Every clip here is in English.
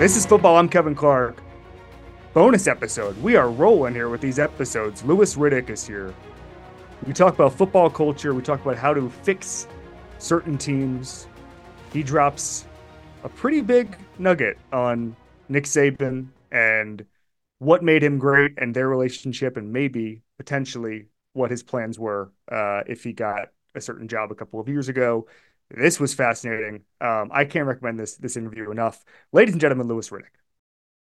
This is football. I'm Kevin Clark. Bonus episode. We are rolling here with these episodes. Louis Riddick is here. We talk about football culture. We talk about how to fix certain teams. He drops a pretty big nugget on Nick Saban and what made him great and their relationship, and maybe potentially what his plans were uh, if he got a certain job a couple of years ago. This was fascinating. Um, I can't recommend this this interview enough. Ladies and gentlemen, Louis Riddick.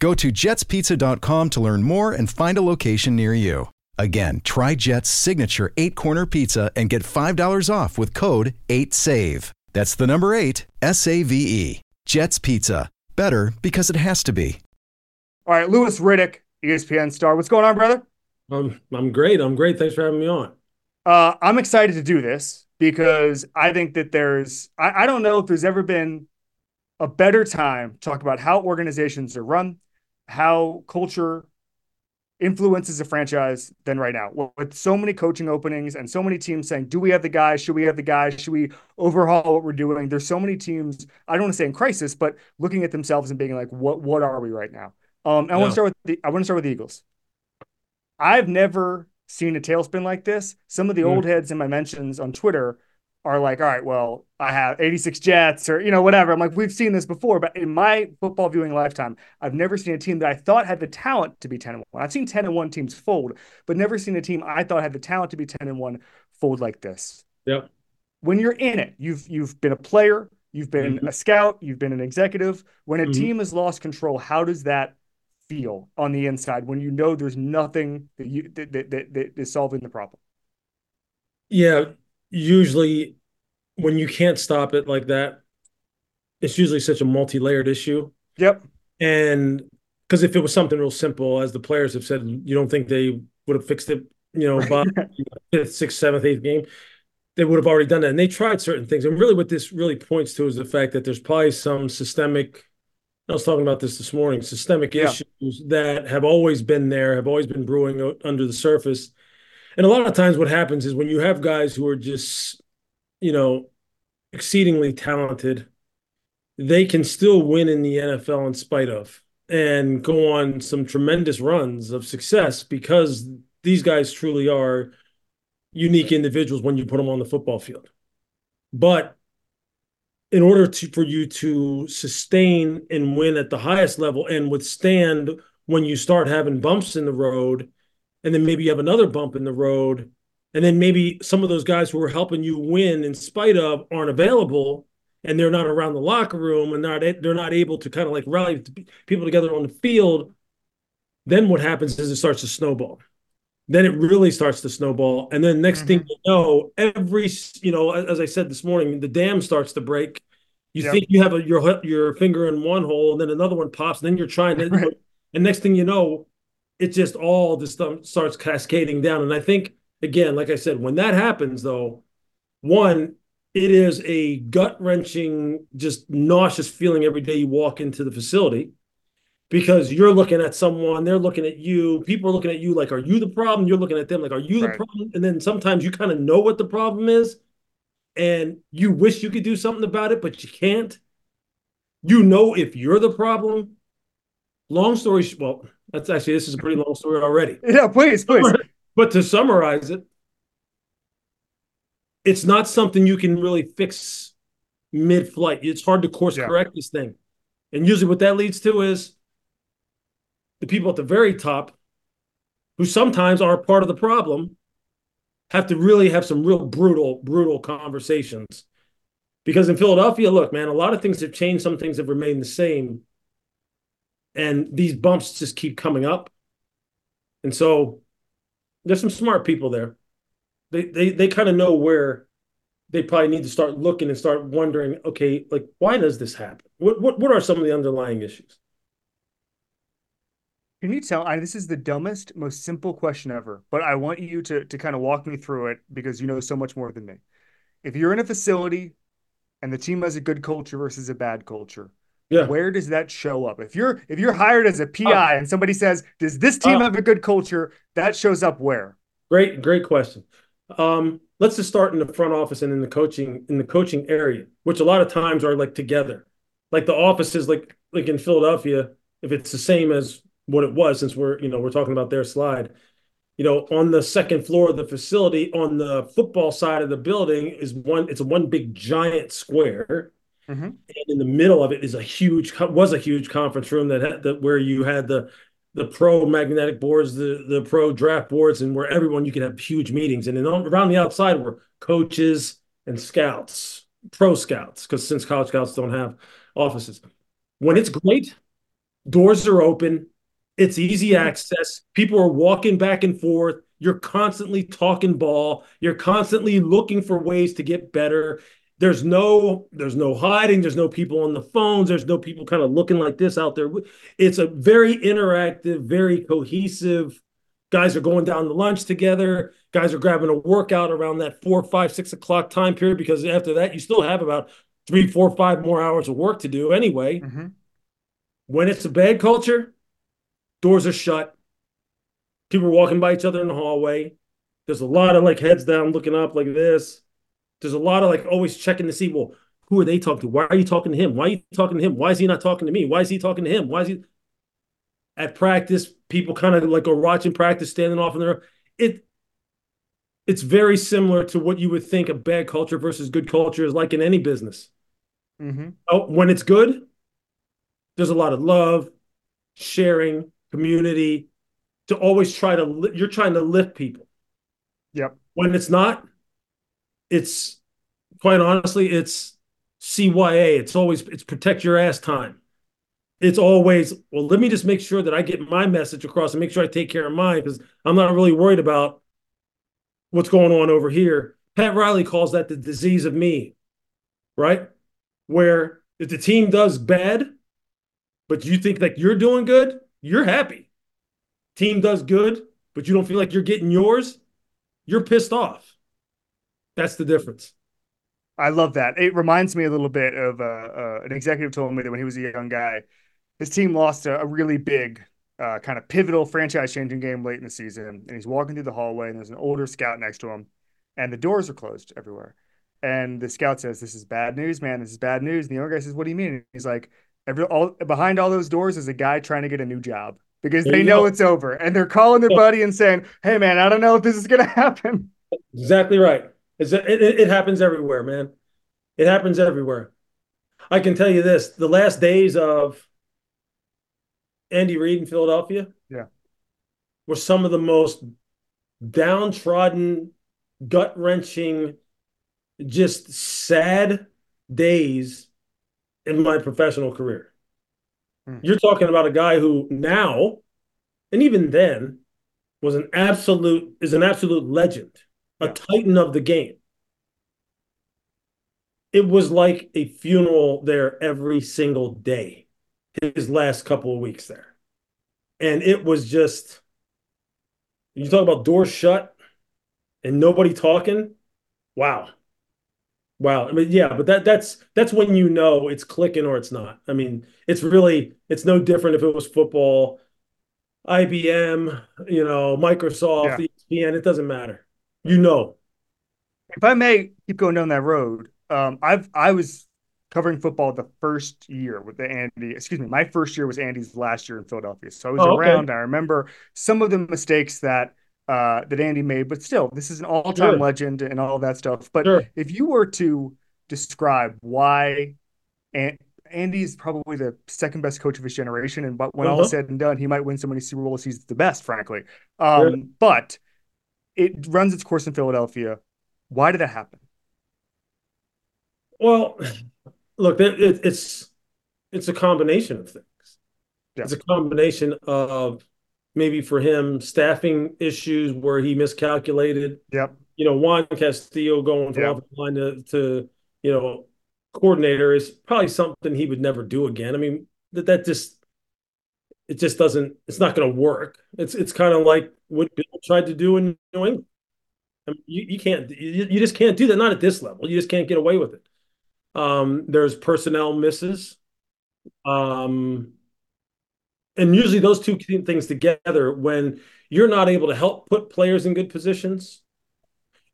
Go to jetspizza.com to learn more and find a location near you. Again, try Jet's signature eight corner pizza and get $5 off with code 8SAVE. That's the number eight, S A V E. Jet's Pizza. Better because it has to be. All right, Louis Riddick, ESPN star. What's going on, brother? Um, I'm great. I'm great. Thanks for having me on. Uh, I'm excited to do this because I think that there's, I, I don't know if there's ever been a better time to talk about how organizations are run, how culture influences a franchise than right now. With so many coaching openings and so many teams saying, do we have the guys? Should we have the guys? Should we overhaul what we're doing? There's so many teams, I don't want to say in crisis, but looking at themselves and being like, what, what are we right now? Um, I want to start with the, I want to start with the Eagles. I've never seen a tailspin like this. Some of the Mm. old heads in my mentions on Twitter are like, all right, well, I have 86 Jets or, you know, whatever. I'm like, we've seen this before, but in my football viewing lifetime, I've never seen a team that I thought had the talent to be 10 and 1. I've seen 10 and 1 teams fold, but never seen a team I thought had the talent to be 10 and 1 fold like this. Yep. When you're in it, you've you've been a player, you've been Mhm. a scout, you've been an executive. When a Mhm. team has lost control, how does that feel on the inside when you know there's nothing that you that, that, that, that is solving the problem? Yeah. Usually, when you can't stop it like that, it's usually such a multi-layered issue. Yep. And because if it was something real simple, as the players have said, you don't think they would have fixed it, you know, by fifth, sixth, seventh, eighth game, they would have already done that. And they tried certain things. And really, what this really points to is the fact that there's probably some systemic. I was talking about this this morning. Systemic Yeah. issues that have always been there, have always been brewing under the surface. And a lot of times, what happens is when you have guys who are just, you know, exceedingly talented, they can still win in the NFL in spite of and go on some tremendous runs of success because these guys truly are unique individuals when you put them on the football field. But in order to for you to sustain and win at the highest level and withstand when you start having bumps in the road, and then maybe you have another bump in the road, and then maybe some of those guys who are helping you win in spite of aren't available, and they're not around the locker room, and not they're not able to kind of like rally people together on the field. Then what happens is it starts to snowball. Then it really starts to snowball, and then next thing mm-hmm. you know, every you know, as I said this morning, the dam starts to break. You Yep. think you have a, your your finger in one hole, and then another one pops, and then you're trying to, Right. and next thing you know, it just all this stuff starts cascading down. And I think again, like I said, when that happens, though, one, it is a gut wrenching, just nauseous feeling every day you walk into the facility because you're looking at someone, they're looking at you, people are looking at you like, are you the problem? You're looking at them like, are you the problem? And then sometimes you kind of know what the problem is and you wish you could do something about it, but you can't. You know if you're the problem. Long story, well, that's actually this is a pretty long story already. Yeah, please, please. But to summarize it, it's not something you can really fix mid-flight. It's hard to course Yeah. correct this thing. And usually what that leads to is the people at the very top who sometimes are part of the problem, have to really have some real brutal, brutal conversations. Because in Philadelphia, look, man, a lot of things have changed, some things have remained the same. And these bumps just keep coming up. And so there's some smart people there. They they they kind of know where they probably need to start looking and start wondering, okay, like why does this happen? What what what are some of the underlying issues? Can you tell? I, this is the dumbest, most simple question ever, but I want you to to kind of walk me through it because you know so much more than me. If you're in a facility and the team has a good culture versus a bad culture, yeah. where does that show up? If you're if you're hired as a PI uh, and somebody says, "Does this team uh, have a good culture?" That shows up where? Great, great question. Um, let's just start in the front office and in the coaching in the coaching area, which a lot of times are like together. Like the offices, like like in Philadelphia, if it's the same as what it was, since we're you know we're talking about their slide, you know, on the second floor of the facility, on the football side of the building is one. It's one big giant square, mm-hmm. and in the middle of it is a huge was a huge conference room that had the, where you had the the pro magnetic boards, the the pro draft boards, and where everyone you could have huge meetings. And then around the outside were coaches and scouts, pro scouts, because since college scouts don't have offices. When it's great, doors are open, it's easy access. People are walking back and forth. You're constantly talking ball. You're constantly looking for ways to get better there's no there's no hiding there's no people on the phones there's no people kind of looking like this out there. It's a very interactive very cohesive guys are going down to lunch together guys are grabbing a workout around that four five six o'clock time period because after that you still have about three four five more hours of work to do anyway. Mm-hmm. when it's a bad culture doors are shut. People are walking by each other in the hallway. There's a lot of like heads down looking up like this there's a lot of like always checking to see, well, who are they talking to? Why are you talking to him? Why are you talking to him? Why is he not talking to me? Why is he talking to him? Why is he at practice? People kind of like are watching practice, standing off in there. It it's very similar to what you would think a bad culture versus good culture is like in any business. Mm-hmm. Oh, when it's good, there's a lot of love, sharing, community. To always try to li- you're trying to lift people. Yep. When it's not, it's quite honestly, it's CYA. It's always it's protect your ass time. It's always well. Let me just make sure that I get my message across and make sure I take care of mine because I'm not really worried about what's going on over here. Pat Riley calls that the disease of me, right? Where if the team does bad, but you think that you're doing good, you're happy. Team does good, but you don't feel like you're getting yours, you're pissed off. That's the difference. I love that. It reminds me a little bit of uh, uh, an executive told me that when he was a young guy, his team lost a, a really big, uh, kind of pivotal franchise changing game late in the season. And he's walking through the hallway, and there's an older scout next to him, and the doors are closed everywhere. And the scout says, "This is bad news, man. This is bad news." And the younger guy says, "What do you mean?" And he's like, "Every all behind all those doors is a guy trying to get a new job because they know go. it's over, and they're calling their buddy and saying, "Hey, man, I don't know if this is going to happen." Exactly right. It's, it, it, happens everywhere, man. It happens everywhere. I can tell you this: the last days of Andy Reid in Philadelphia, yeah, were some of the most downtrodden, gut wrenching, just sad days in my professional career. Hmm. You're talking about a guy who now, and even then, was an absolute is an absolute legend a titan of the game. It was like a funeral there every single day, his last couple of weeks there. And it was just, you talk about doors shut and nobody talking. Wow. Wow. I mean, yeah, but that that's that's when you know it's clicking or it's not. I mean, it's really it's no different if it was football, IBM, you know, Microsoft, yeah. ESPN, it doesn't matter you know. If I may keep going down that road, um, I've I was covering football the first year with the Andy. Excuse me, my first year was Andy's last year in Philadelphia, so I was oh, around. Okay. I remember some of the mistakes that uh, that Andy made, but still, this is an all-time sure. legend and all that stuff. But sure. if you were to describe why Andy's probably the second best coach of his generation, and but when uh-huh. all is said and done, he might win so many Super Bowls. He's the best, frankly. Um. But it runs its course in Philadelphia. Why did that happen? Well, look, it, it's it's a combination of things. Yeah. It's a combination of maybe for him staffing issues where he miscalculated. Yep. You know, Juan Castillo going from yep. line to, to you know coordinator is probably something he would never do again. I mean, that that just it just doesn't it's not going to work. It's it's kind of like what Bill tried to do in New England. I mean, you, you can't you, you just can't do that. Not at this level. You just can't get away with it. Um, there's personnel misses. Um, and usually those two things together, when you're not able to help put players in good positions,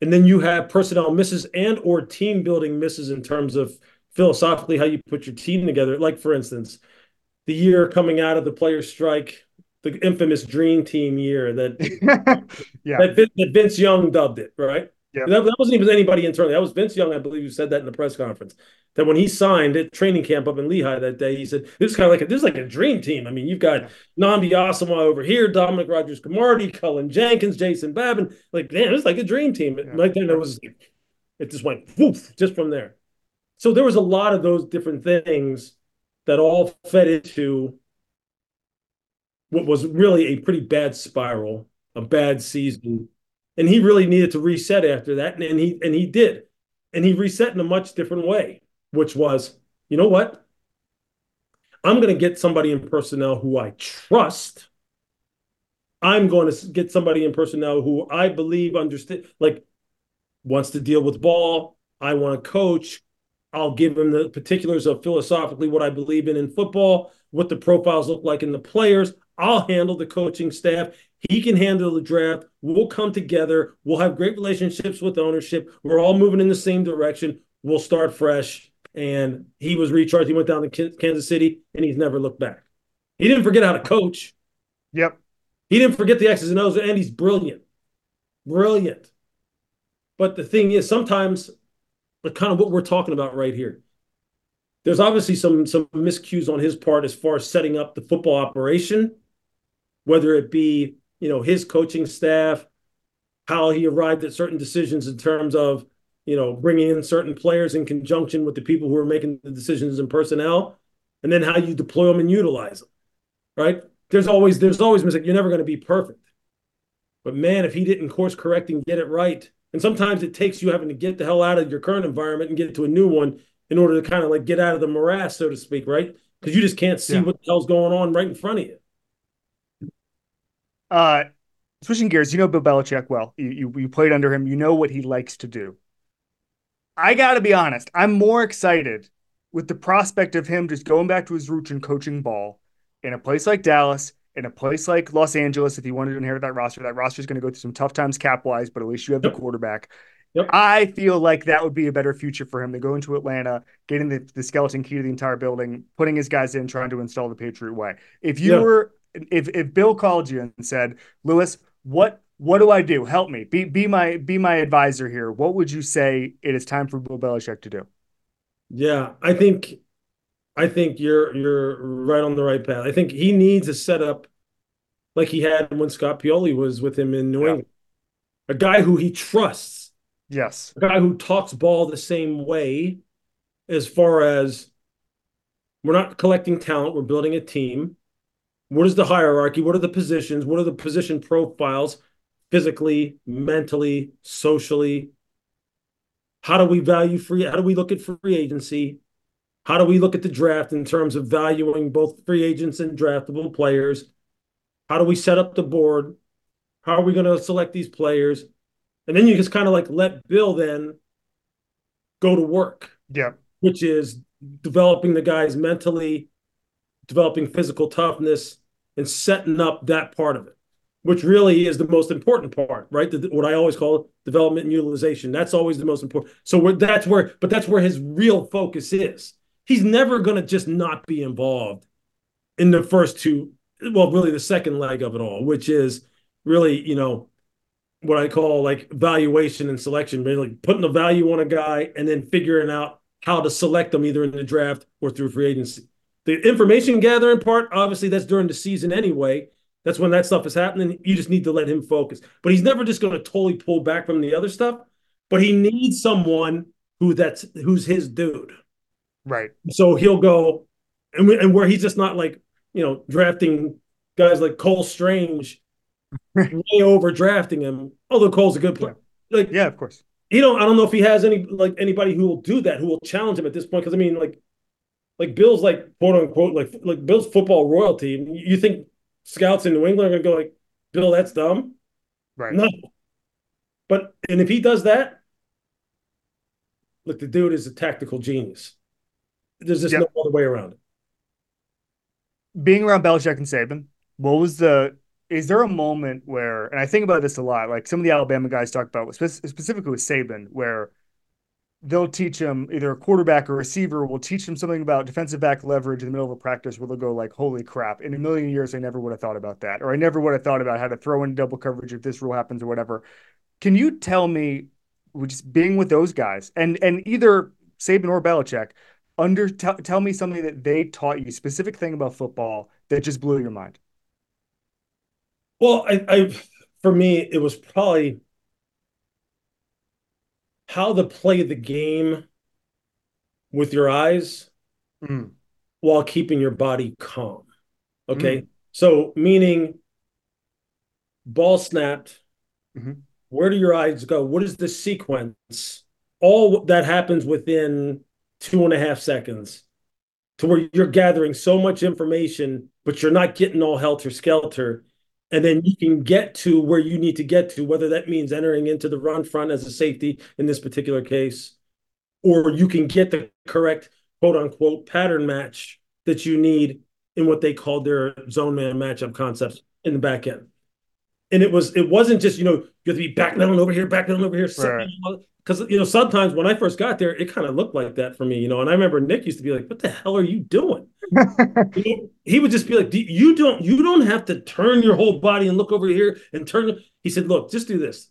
and then you have personnel misses and or team building misses in terms of philosophically how you put your team together. Like for instance, the year coming out of the players' strike, the infamous Dream Team year that yeah. that, that Vince Young dubbed it, right? Yep. That, that, wasn't even anybody internally. That was Vince Young, I believe, who said that in the press conference. That when he signed at training camp up in Lehigh that day, he said, "This is kind of like a, this is like a dream team. I mean, you've got Nnamdi Asomugha over here, Dominique Rodgers-Cromartie, Cullen Jenkins, Jason Babin. Like, man, it's like a dream team. Yeah. Right then, it was it just went woof just from there. So there was a lot of those different things that all fed into what was really a pretty bad spiral, a bad season and he really needed to reset after that, and, he and he did, and he reset in a much different way, which was, you know what? I'm going to get somebody in personnel who I trust. I'm going to get somebody in personnel who I believe understand, like wants to deal with ball. I want to coach. I'll give him the particulars of philosophically what I believe in in football, what the profiles look like in the players. I'll handle the coaching staff. He can handle the draft. We'll come together. We'll have great relationships with ownership. We're all moving in the same direction. We'll start fresh. And he was recharged. He went down to Kansas City and he's never looked back. He didn't forget how to coach. Yep. He didn't forget the X's and O's, and he's brilliant. Brilliant. But the thing is, sometimes, like kind of what we're talking about right here, there's obviously some some miscues on his part as far as setting up the football operation whether it be you know his coaching staff, how he arrived at certain decisions in terms of you know bringing in certain players in conjunction with the people who are making the decisions in personnel, and then how you deploy them and utilize them. Right? There's always there's always mistake. You're never going to be perfect, but man, if he didn't course correct and get it right, and sometimes it takes you having to get the hell out of your current environment and get to a new one in order to kind of like get out of the morass, so to speak, right? Because you just can't see yeah. what the hell's going on right in front of you. Uh, switching gears, you know Bill Belichick well. You, you, you played under him. You know what he likes to do. I got to be honest. I'm more excited with the prospect of him just going back to his roots and coaching ball in a place like Dallas, in a place like Los Angeles. If he wanted to inherit that roster, that roster is going to go through some tough times cap wise, but at least you have yep. the quarterback. Yep. I feel like that would be a better future for him to go into Atlanta, getting the, the skeleton key to the entire building, putting his guys in, trying to install the Patriot way. If you were if if Bill called you and said, Louis, what what do I do? Help me. Be be my be my advisor here. What would you say it is time for Bill Belichick to do? Yeah, I think I think you're you're right on the right path. I think he needs a setup like he had when Scott Pioli was with him in New yeah. England. A guy who he trusts. Yes. A guy who talks ball the same way as far as we're not collecting talent, we're building a team. What is the hierarchy? What are the positions? What are the position profiles physically, mentally, socially? How do we value free? How do we look at free agency? How do we look at the draft in terms of valuing both free agents and draftable players? How do we set up the board? How are we going to select these players? And then you just kind of like let Bill then go to work. Yeah. Which is developing the guys mentally, developing physical toughness and setting up that part of it, which really is the most important part, right? The, what I always call development and utilization. That's always the most important. So that's where, but that's where his real focus is. He's never going to just not be involved in the first two, well, really the second leg of it all, which is really, you know, what I call like valuation and selection, really putting a value on a guy and then figuring out how to select them either in the draft or through free agency. The information gathering part, obviously, that's during the season anyway. That's when that stuff is happening. You just need to let him focus. But he's never just going to totally pull back from the other stuff. But he needs someone who that's who's his dude. Right. So he'll go, and, and where he's just not like you know drafting guys like Cole Strange, way over drafting him. Although Cole's a good player. Like yeah, of course. He don't. I don't know if he has any like anybody who will do that, who will challenge him at this point. Because I mean, like, like Bill's like quote unquote like like Bill's football royalty. You think scouts in New England are gonna go like, Bill, that's dumb. Right. No. But and if he does that, look, the dude is a tactical genius. There's just yep. no other way around it. Being around Belichick and Saban, what was the? Is there a moment where, and I think about this a lot, like some of the Alabama guys talk about, specifically with Saban, where they'll teach him either a quarterback or receiver will teach him something about defensive back leverage in the middle of a practice where they'll go like, holy crap, in a million years, I never would have thought about that. Or I never would have thought about how to throw in double coverage if this rule happens or whatever. Can you tell me, just being with those guys and, and either Saban or Belichick, under t- tell me something that they taught you, specific thing about football that just blew your mind. Well, I, I for me, it was probably how to play the game with your eyes mm. while keeping your body calm. Okay. Mm. So, meaning ball snapped, mm-hmm. where do your eyes go? What is the sequence? All that happens within two and a half seconds to where you're gathering so much information, but you're not getting all helter skelter and then you can get to where you need to get to, whether that means entering into the run front as a safety in this particular case, or you can get the correct quote unquote pattern match that you need in what they called their zone man matchup concepts in the back end. And it was it wasn't just you know you have to be back down over here, back down over here, right because you know sometimes when I first got there, it kind of looked like that for me, you know. And I remember Nick used to be like, "What the hell are you doing?" he would just be like, "You don't, you don't have to turn your whole body and look over here and turn." He said, "Look, just do this.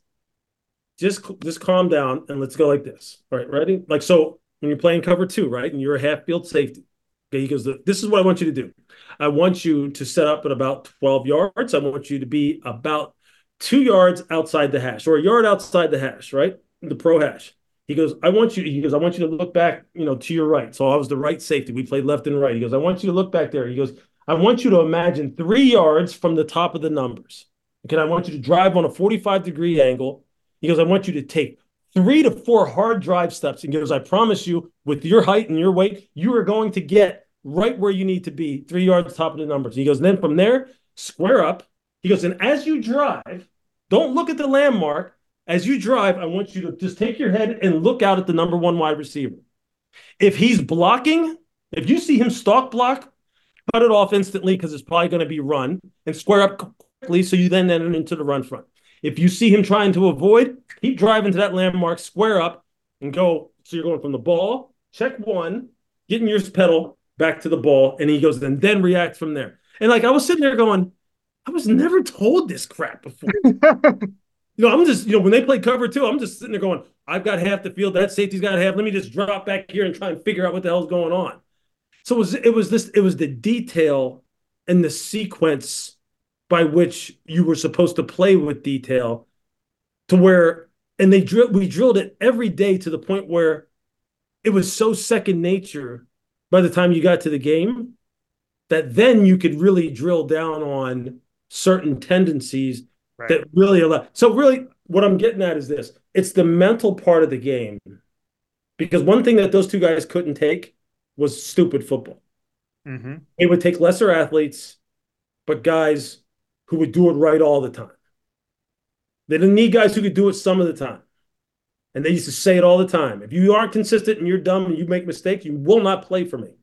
Just, just calm down and let's go like this. All right, ready? Like so, when you're playing cover two, right, and you're a half field safety, okay, he goes, "This is what I want you to do. I want you to set up at about 12 yards. I want you to be about two yards outside the hash or a yard outside the hash, right?" The pro hash. He goes, I want you, he goes, I want you to look back, you know, to your right. So I was the right safety. We played left and right. He goes, I want you to look back there. He goes, I want you to imagine three yards from the top of the numbers. Okay, I want you to drive on a 45 degree angle. He goes, I want you to take three to four hard drive steps. He goes, I promise you, with your height and your weight, you are going to get right where you need to be, three yards top of the numbers. He goes, then from there, square up. He goes, and as you drive, don't look at the landmark as you drive, I want you to just take your head and look out at the number one wide receiver. If he's blocking, if you see him stalk block, cut it off instantly because it's probably going to be run and square up quickly so you then enter into the run front. If you see him trying to avoid, keep driving to that landmark, square up, and go. So you're going from the ball, check one, getting your pedal back to the ball, and he goes, and then react from there. And like I was sitting there going, I was never told this crap before. You know, I'm just, you know, when they play cover two, I'm just sitting there going, I've got half the field, that safety's got half. Let me just drop back here and try and figure out what the hell's going on. So it was it was this, it was the detail and the sequence by which you were supposed to play with detail to where and they drill we drilled it every day to the point where it was so second nature by the time you got to the game that then you could really drill down on certain tendencies right. that really allow. So really, what I'm getting at is this: it's the mental part of the game, because one thing that those two guys couldn't take was stupid football. Mm-hmm. They would take lesser athletes, but guys who would do it right all the time. They didn't need guys who could do it some of the time. And they used to say it all the time. If you aren't consistent and you're dumb and you make mistakes, you will not play for me.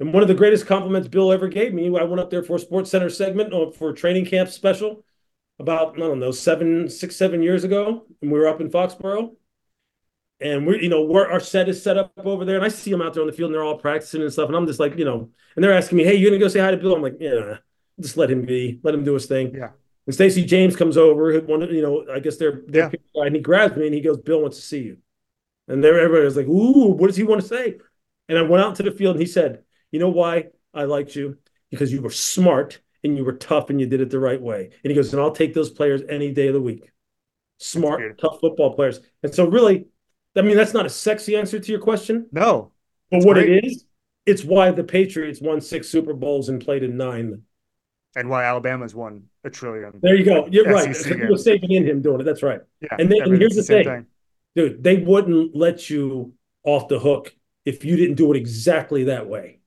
And one of the greatest compliments Bill ever gave me, I went up there for a Sports Center segment or for a training camp special about I don't know seven, six, seven years ago, and we were up in Foxborough, and we're you know where our set is set up over there, and I see them out there on the field, and they're all practicing and stuff, and I'm just like you know, and they're asking me, hey, you gonna go say hi to Bill? I'm like, yeah, just let him be, let him do his thing. Yeah. And Stacey James comes over, one you know, I guess they're, they're yeah. and he grabs me and he goes, Bill wants to see you. And there, everybody was like, "Ooh, what does he want to say?" And I went out to the field, and he said, "You know why I liked you? Because you were smart and you were tough, and you did it the right way." And he goes, "And I'll take those players any day of the week. Smart, tough football players." And so, really, I mean, that's not a sexy answer to your question. No, but what great. it is, it's why the Patriots won six Super Bowls and played in nine. And why Alabama's won a trillion. There you go. You're SEC right. You were saving in him doing it. That's right. Yeah. And, then, and here's the, the thing. thing, dude, they wouldn't let you off the hook if you didn't do it exactly that way.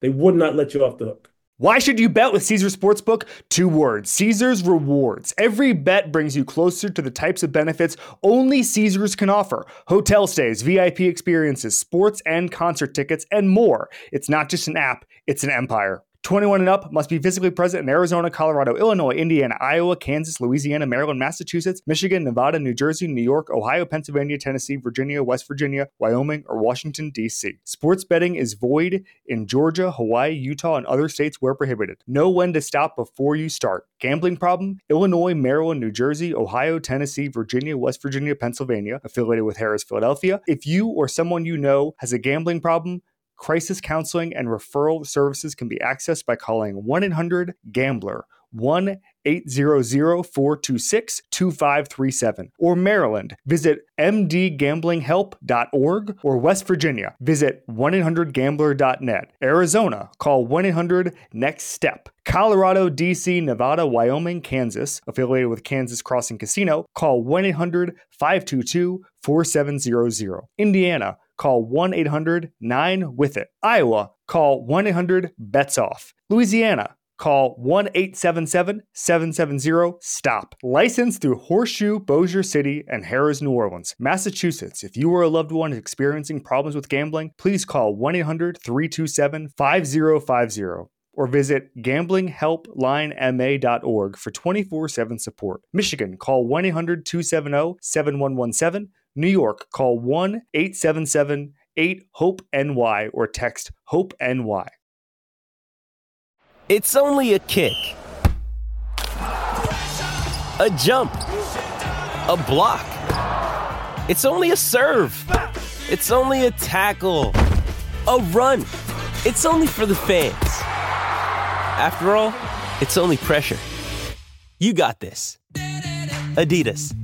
They would not let you off the hook. Why should you bet with Caesar Sportsbook? Two words Caesar's Rewards. Every bet brings you closer to the types of benefits only Caesars can offer hotel stays, VIP experiences, sports and concert tickets, and more. It's not just an app, it's an empire. 21 and up must be physically present in Arizona, Colorado, Illinois, Indiana, Iowa, Kansas, Louisiana, Maryland, Massachusetts, Michigan, Nevada, New Jersey, New York, Ohio, Pennsylvania, Tennessee, Virginia, West Virginia, Wyoming, or Washington, D.C. Sports betting is void in Georgia, Hawaii, Utah, and other states where prohibited. Know when to stop before you start. Gambling problem? Illinois, Maryland, New Jersey, Ohio, Tennessee, Virginia, West Virginia, Pennsylvania, affiliated with Harrah's, Philadelphia. If you or someone you know has a gambling problem, Crisis counseling and referral services can be accessed by calling 1 800 GAMBLER 1 800 426 2537. Or Maryland, visit mdgamblinghelp.org. Or West Virginia, visit 1 800 gambler.net. Arizona, call 1 800 NEXT STEP. Colorado, DC, Nevada, Wyoming, Kansas, affiliated with Kansas Crossing Casino, call 1 800 522 4700. Indiana, call 1 800 9 with it. Iowa, call 1 800 bets off. Louisiana, call 1 877 770 STOP. Licensed through Horseshoe, Bossier City, and Harrah's New Orleans. Massachusetts, if you or a loved one is experiencing problems with gambling, please call 1 800 327 5050 or visit gamblinghelplinema.org for 24 7 support. Michigan, call 1 800 270 7117. New York, call 1 877 8 HOPE NY or text HOPE NY. It's only a kick, a jump, a block. It's only a serve. It's only a tackle, a run. It's only for the fans. After all, it's only pressure. You got this. Adidas.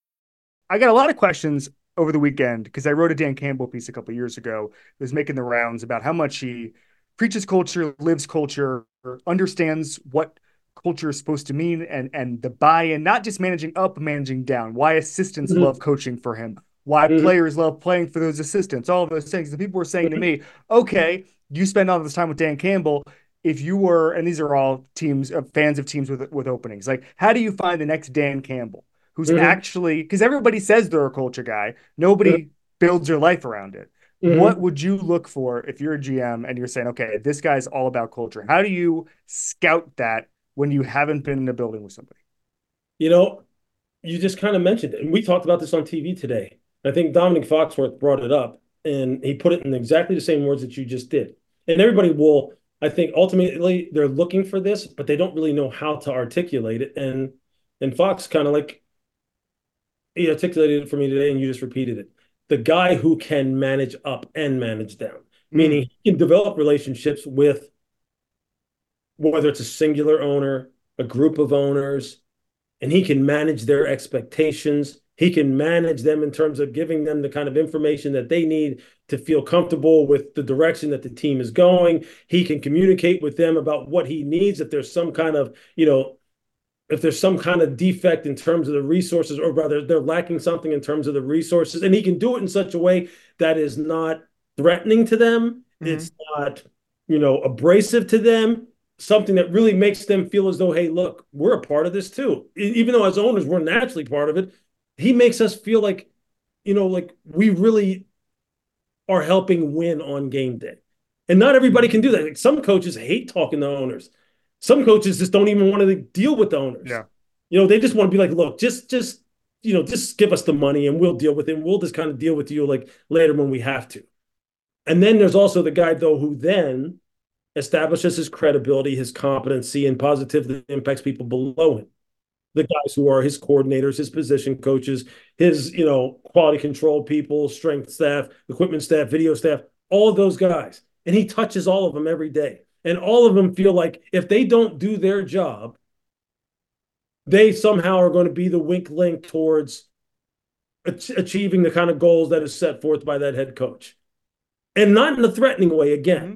I got a lot of questions over the weekend because I wrote a Dan Campbell piece a couple years ago. It was making the rounds about how much he preaches culture, lives culture, understands what culture is supposed to mean, and and the buy-in, not just managing up, managing down. Why assistants mm-hmm. love coaching for him. Why mm-hmm. players love playing for those assistants. All those things. The people were saying mm-hmm. to me, "Okay, you spend all this time with Dan Campbell." If you were, and these are all teams, uh, fans of teams with with openings, like how do you find the next Dan Campbell? Who's mm-hmm. actually because everybody says they're a culture guy. Nobody mm-hmm. builds their life around it. Mm-hmm. What would you look for if you're a GM and you're saying, okay, this guy's all about culture? How do you scout that when you haven't been in a building with somebody? You know, you just kind of mentioned it. And we talked about this on TV today. I think Domonique Foxworth brought it up and he put it in exactly the same words that you just did. And everybody will, I think ultimately they're looking for this, but they don't really know how to articulate it. And and Fox kind of like he articulated it for me today, and you just repeated it. The guy who can manage up and manage down, mm. meaning he can develop relationships with whether it's a singular owner, a group of owners, and he can manage their expectations. He can manage them in terms of giving them the kind of information that they need to feel comfortable with the direction that the team is going. He can communicate with them about what he needs if there's some kind of, you know, if there's some kind of defect in terms of the resources, or rather they're lacking something in terms of the resources, and he can do it in such a way that is not threatening to them. Mm-hmm. It's not, you know, abrasive to them. something that really makes them feel as though, hey, look, we're a part of this too. Even though as owners we're naturally part of it, he makes us feel like, you know, like we really are helping win on game day. And not everybody can do that. Like some coaches hate talking to owners. Some coaches just don't even want to deal with the owners. Yeah. You know, they just want to be like, look, just just you know, just give us the money and we'll deal with it. And we'll just kind of deal with you like later when we have to. And then there's also the guy though who then establishes his credibility, his competency, and positively impacts people below him. The guys who are his coordinators, his position coaches, his you know quality control people, strength staff, equipment staff, video staff, all those guys, and he touches all of them every day. And all of them feel like if they don't do their job, they somehow are going to be the wink link towards achieving the kind of goals that is set forth by that head coach. And not in a threatening way, again. Mm-hmm.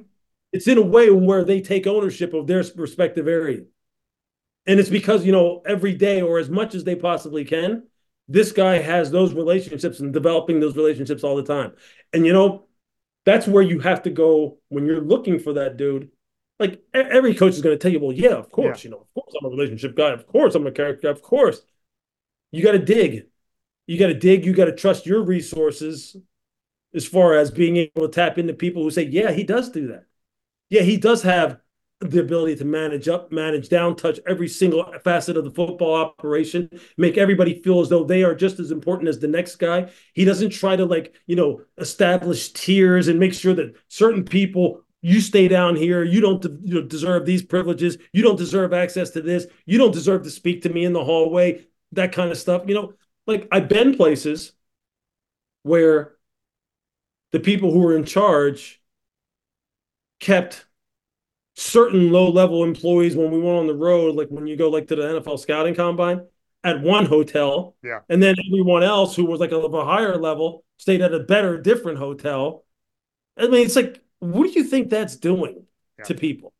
It's in a way where they take ownership of their respective area. And it's because, you know, every day or as much as they possibly can, this guy has those relationships and developing those relationships all the time. And, you know, that's where you have to go when you're looking for that dude like every coach is going to tell you, well, yeah, of course, yeah. you know, of course I'm a relationship guy. Of course I'm a character. Of course. You got to dig. You got to dig. You got to trust your resources as far as being able to tap into people who say, yeah, he does do that. Yeah, he does have the ability to manage up, manage down, touch every single facet of the football operation, make everybody feel as though they are just as important as the next guy. He doesn't try to like, you know, establish tiers and make sure that certain people you stay down here. You don't you know, deserve these privileges. You don't deserve access to this. You don't deserve to speak to me in the hallway. That kind of stuff. You know, like I've been places where the people who were in charge kept certain low level employees when we went on the road, like when you go like to the NFL scouting combine at one hotel. Yeah. And then everyone else who was like of a higher level stayed at a better, different hotel. I mean, it's like what do you think that's doing yeah. to people?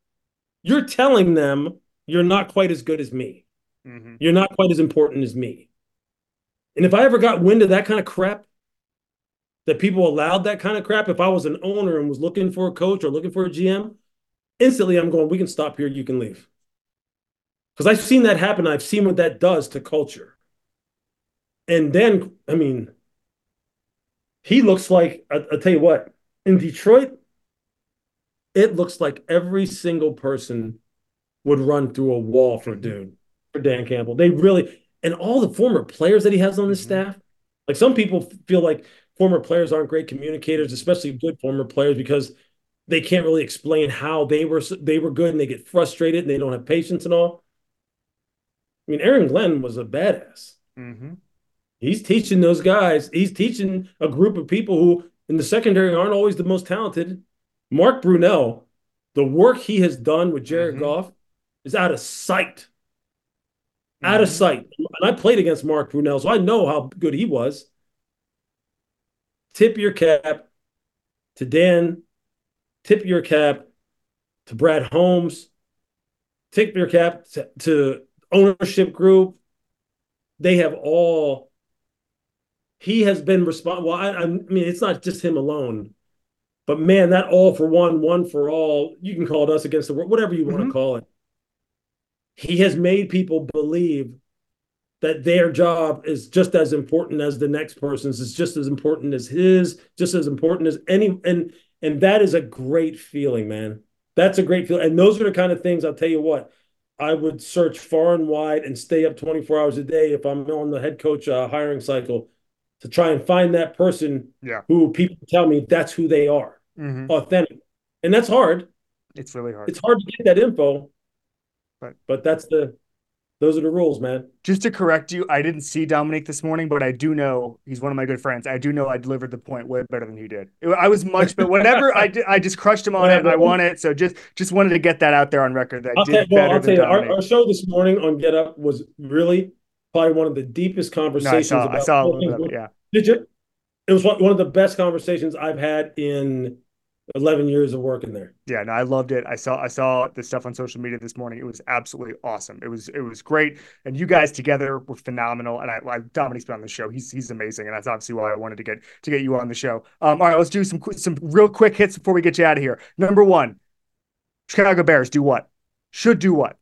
You're telling them you're not quite as good as me. Mm-hmm. You're not quite as important as me. And if I ever got wind of that kind of crap, that people allowed that kind of crap, if I was an owner and was looking for a coach or looking for a GM, instantly I'm going, we can stop here, you can leave. Because I've seen that happen. I've seen what that does to culture. And then, I mean, he looks like, I, will tell you what, in Detroit, it looks like every single person would run through a wall for dude for Dan Campbell. They really and all the former players that he has on his mm-hmm. staff. Like some people feel like former players aren't great communicators, especially good former players, because they can't really explain how they were they were good and they get frustrated and they don't have patience and all. I mean, Aaron Glenn was a badass. Mm-hmm. He's teaching those guys. He's teaching a group of people who in the secondary aren't always the most talented Mark Brunell, the work he has done with Jared mm-hmm. Goff is out of sight. Mm-hmm. Out of mm-hmm. sight. And I played against Mark Brunell, so I know how good he was. Tip your cap to Dan. Tip your cap to Brad Holmes. Tip your cap to, to ownership group. They have all. He has been responsible. Well, I, I mean, it's not just him alone but man, that all for one, one for all, you can call it us against the world, whatever you want mm-hmm. to call it. He has made people believe that their job is just as important as the next person's, it's just as important as his, just as important as any and and that is a great feeling, man. That's a great feeling. And those are the kind of things I'll tell you what, I would search far and wide and stay up 24 hours a day if I'm on the head coach uh, hiring cycle to try and find that person yeah. who people tell me that's who they are, mm-hmm. authentic, and that's hard. It's really hard. It's hard to get that info, but but that's the those are the rules, man. Just to correct you, I didn't see Domonique this morning, but I do know he's one of my good friends. I do know I delivered the point way better than he did. I was much, but whatever I did, I just crushed him on it, and I won it. So just just wanted to get that out there on record. That I did well, better I'll tell you, our, our, show this morning on Get Up was really probably one of the deepest conversations. No, I saw, about I saw a little bit of it, yeah. Did you? It was one of the best conversations I've had in 11 years of working there. Yeah, no, I loved it. I saw I saw the stuff on social media this morning. It was absolutely awesome. It was it was great, and you guys together were phenomenal. And I, I Domonique's been on the show. He's he's amazing, and that's obviously why I wanted to get to get you on the show. Um, all right, let's do some some real quick hits before we get you out of here. Number one, Chicago Bears do what? should do what?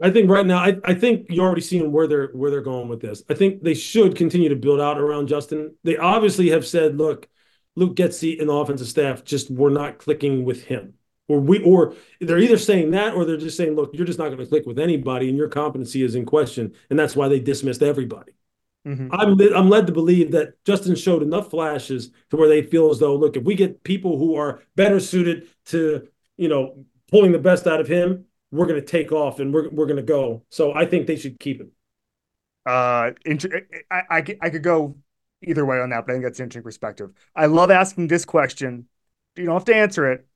I think right now, I, I think you're already seeing where they're where they're going with this. I think they should continue to build out around Justin. They obviously have said, look, Luke Getsy and the offensive staff just were not clicking with him. Or we or they're either saying that or they're just saying, look, you're just not going to click with anybody and your competency is in question. And that's why they dismissed everybody. Mm-hmm. I'm I'm led to believe that Justin showed enough flashes to where they feel as though, look, if we get people who are better suited to, you know, pulling the best out of him, we're going to take off and we're we're going to go. So I think they should keep him. Uh, I, I I could go either way on that, but I think that's an interesting perspective. I love asking this question. You don't have to answer it.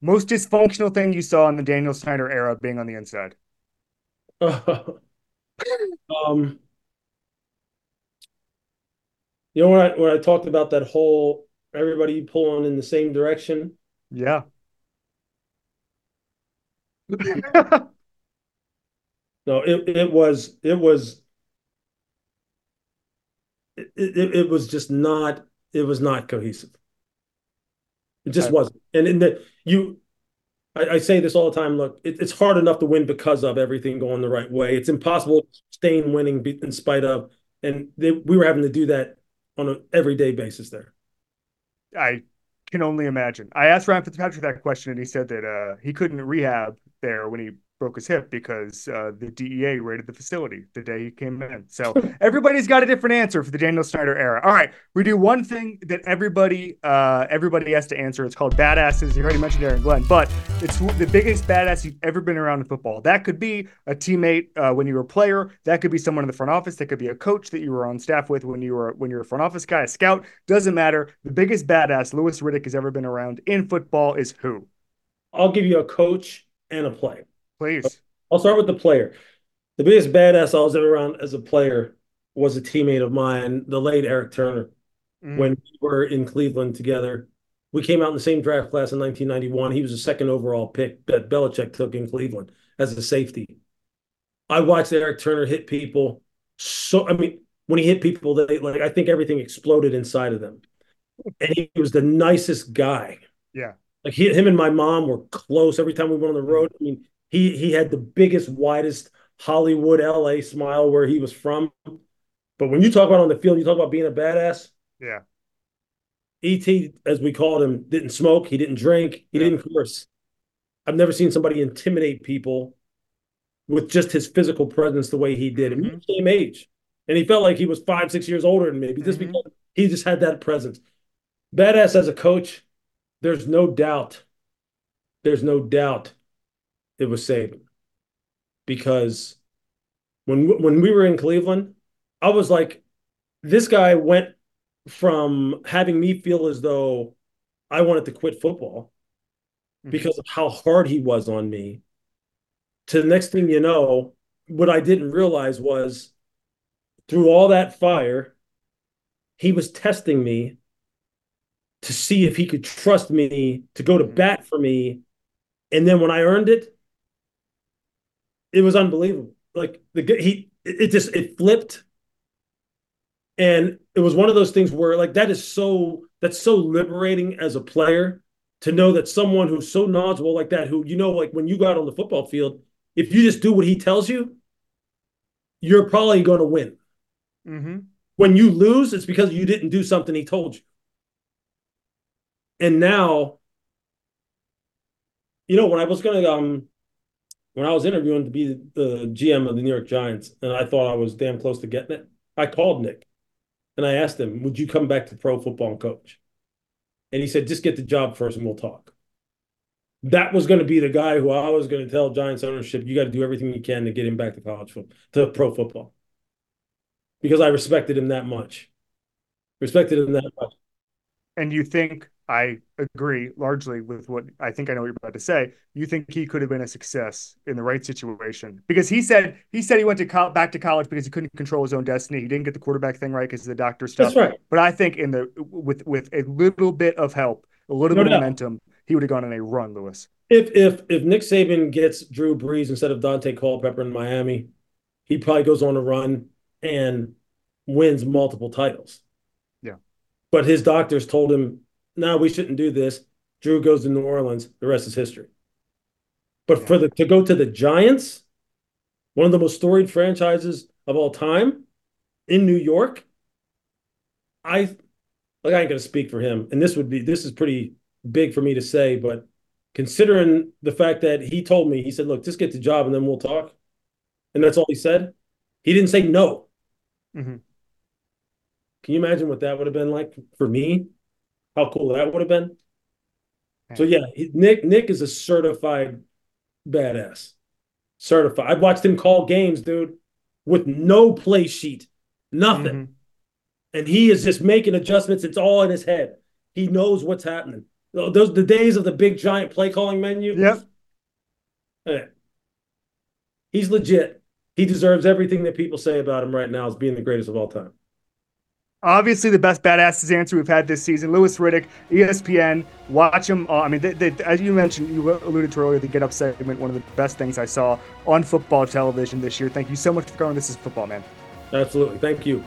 Most dysfunctional thing you saw in the Daniel Snyder era being on the inside. um, you know when I when I talked about that whole everybody pulling in the same direction. Yeah. no, it it was it was it, it, it was just not it was not cohesive. It just okay. wasn't. And in the you I, I, say this all the time. Look, it, it's hard enough to win because of everything going the right way. It's impossible staying winning in spite of. And they, we were having to do that on an everyday basis there. I can only imagine. I asked Ryan Fitzpatrick that question, and he said that uh, he couldn't rehab there when he broke his hip because uh, the DEA raided the facility the day he came in. So everybody's got a different answer for the Daniel Snyder era. All right, we do one thing that everybody uh, everybody has to answer. It's called badasses. You already mentioned Aaron Glenn, but it's the biggest badass you've ever been around in football. That could be a teammate uh, when you were a player. That could be someone in the front office. That could be a coach that you were on staff with when you were when you were a front office guy, a scout. Doesn't matter. The biggest badass Louis Riddick has ever been around in football is who? I'll give you a coach and a player. Please. I'll start with the player. The biggest badass I was ever around as a player was a teammate of mine, the late Eric Turner, mm. when we were in Cleveland together. We came out in the same draft class in 1991. He was the second overall pick that Belichick took in Cleveland as a safety. I watched Eric Turner hit people. So I mean, when he hit people, they like I think everything exploded inside of them. And he was the nicest guy. Yeah. Like he, him and my mom were close every time we went on the road. I mean, he he had the biggest, widest Hollywood, LA smile where he was from. But when you talk about on the field, you talk about being a badass. Yeah. ET, as we called him, didn't smoke, he didn't drink, he yeah. didn't curse. I've never seen somebody intimidate people with just his physical presence the way he did. Mm-hmm. And we same age. And he felt like he was five, six years older than me just mm-hmm. because he just had that presence. Badass as a coach, there's no doubt. There's no doubt it was Saban. Because when when we were in Cleveland, I was like, this guy went from having me feel as though I wanted to quit football mm-hmm. because of how hard he was on me. To the next thing you know, what I didn't realize was through all that fire, he was testing me to see if he could trust me to go to mm-hmm. bat for me. And then when I earned it, it was unbelievable. Like the he it just it flipped. And it was one of those things where like that is so that's so liberating as a player to know that someone who's so knowledgeable like that, who you know, like when you go out on the football field, if you just do what he tells you, you're probably going to win. Mm-hmm. When you lose, it's because you didn't do something he told you. And now, you know, when I was going to um when I was interviewing to be the GM of the New York Giants, and I thought I was damn close to getting it, I called Nick and I asked him, Would you come back to pro football and coach? And he said, Just get the job first and we'll talk. That was going to be the guy who I was going to tell Giants ownership, you got to do everything you can to get him back to college football, to pro football. Because I respected him that much. Respected him that much. And you think I agree largely with what I think I know what you're about to say. You think he could have been a success in the right situation because he said he said he went to co- back to college because he couldn't control his own destiny. He didn't get the quarterback thing right because of the doctor stuff. That's right. But I think in the with with a little bit of help, a little no bit of momentum, he would have gone on a run, Louis. If if if Nick Saban gets Drew Brees instead of Daunte Culpepper in Miami, he probably goes on a run and wins multiple titles. Yeah. But his doctors told him no, we shouldn't do this. Drew goes to New Orleans. The rest is history. But yeah. for the to go to the Giants, one of the most storied franchises of all time in New York, I like I ain't gonna speak for him, and this would be this is pretty big for me to say, but considering the fact that he told me, he said, "Look, just get the job, and then we'll talk," and that's all he said. He didn't say no. Mm-hmm. Can you imagine what that would have been like for me? How cool that would have been. So yeah, Nick Nick is a certified badass. Certified. I've watched him call games, dude, with no play sheet, nothing. Mm-hmm. And he is just making adjustments. It's all in his head. He knows what's happening. Those the days of the big giant play calling menu. Yep. Yeah. He's legit. He deserves everything that people say about him right now as being the greatest of all time. Obviously, the best badasses answer we've had this season. Louis Riddick, ESPN. Watch him. Uh, I mean, they, they, as you mentioned, you alluded to earlier, the Get Up segment, one of the best things I saw on football television this year. Thank you so much for coming. This is football, man. Absolutely. Thank you.